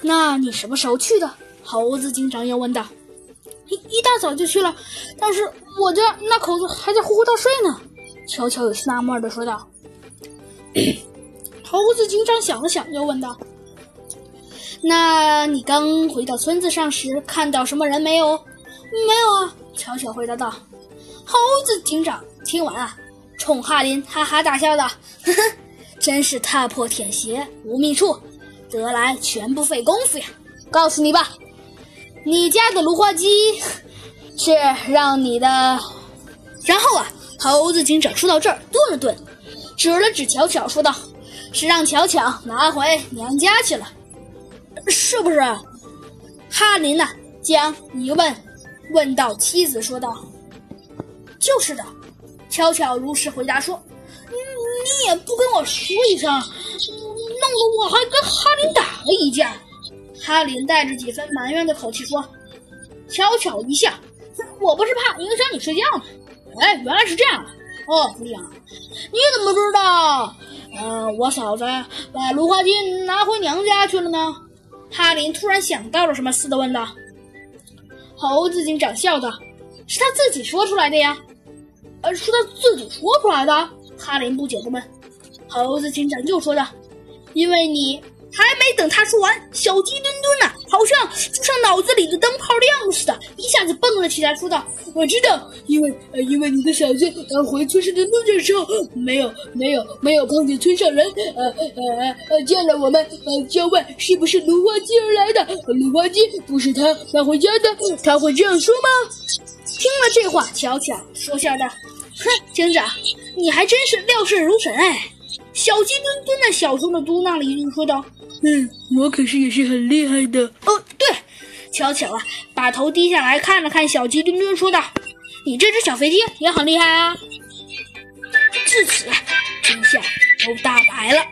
那你什么时候去的？猴子警长又问道。一一大早就去了，但是我家那口子还在呼呼大睡呢。巧巧有些纳闷的说道。猴子警长想了想，又问道：“那你刚回到村子上时，看到什么人没有？”“没有啊。”巧巧回答道。猴子警长听完啊，冲哈林哈哈大笑道：“呵呵，真是踏破铁鞋无觅处，得来全不费工夫呀！告诉你吧，你家的芦花鸡是让你的……”然后啊，猴子警长说到这儿顿了顿，指了指巧巧说道：“是让巧巧拿回娘家去了，是不是？”哈林呢，将疑问问到妻子，说道。就是的，巧巧如实回答说：“你你也不跟我说一声，弄得我还跟哈林打了一架。”哈林带着几分埋怨的口气说：“巧巧一笑，我不是怕影响你睡觉吗？哎，原来是这样！哦，这样，你怎么知道？呃，我嫂子把芦花鸡拿回娘家去了呢？”哈林突然想到了什么似的问道。猴子警长笑道：“是他自己说出来的呀。”呃，是他自己说出来的。哈林不解地问。猴子警长又说道：“因为你还没等他说完，小鸡墩墩呢，好像就像脑子里的灯泡亮似的，一下子蹦了起来，说道：‘我知道，因为呃，因为你的小鸡呃回村上的路的时候，没有没有 没有碰见村上人，呃呃呃，见了我们，呃，就问是不是芦花鸡而来的。芦花鸡不是他拿回家的，他会这样说吗？’听了这话，巧巧说笑道。”哼，警长，你还真是料事如神哎！小鸡墩墩的小声的嘟囔了一句，说道：“嗯，我可是也是很厉害的。”哦，对，巧巧啊，把头低下来看了看小鸡墩墩，说道：“你这只小飞机也很厉害啊！”至此，真相都大白了。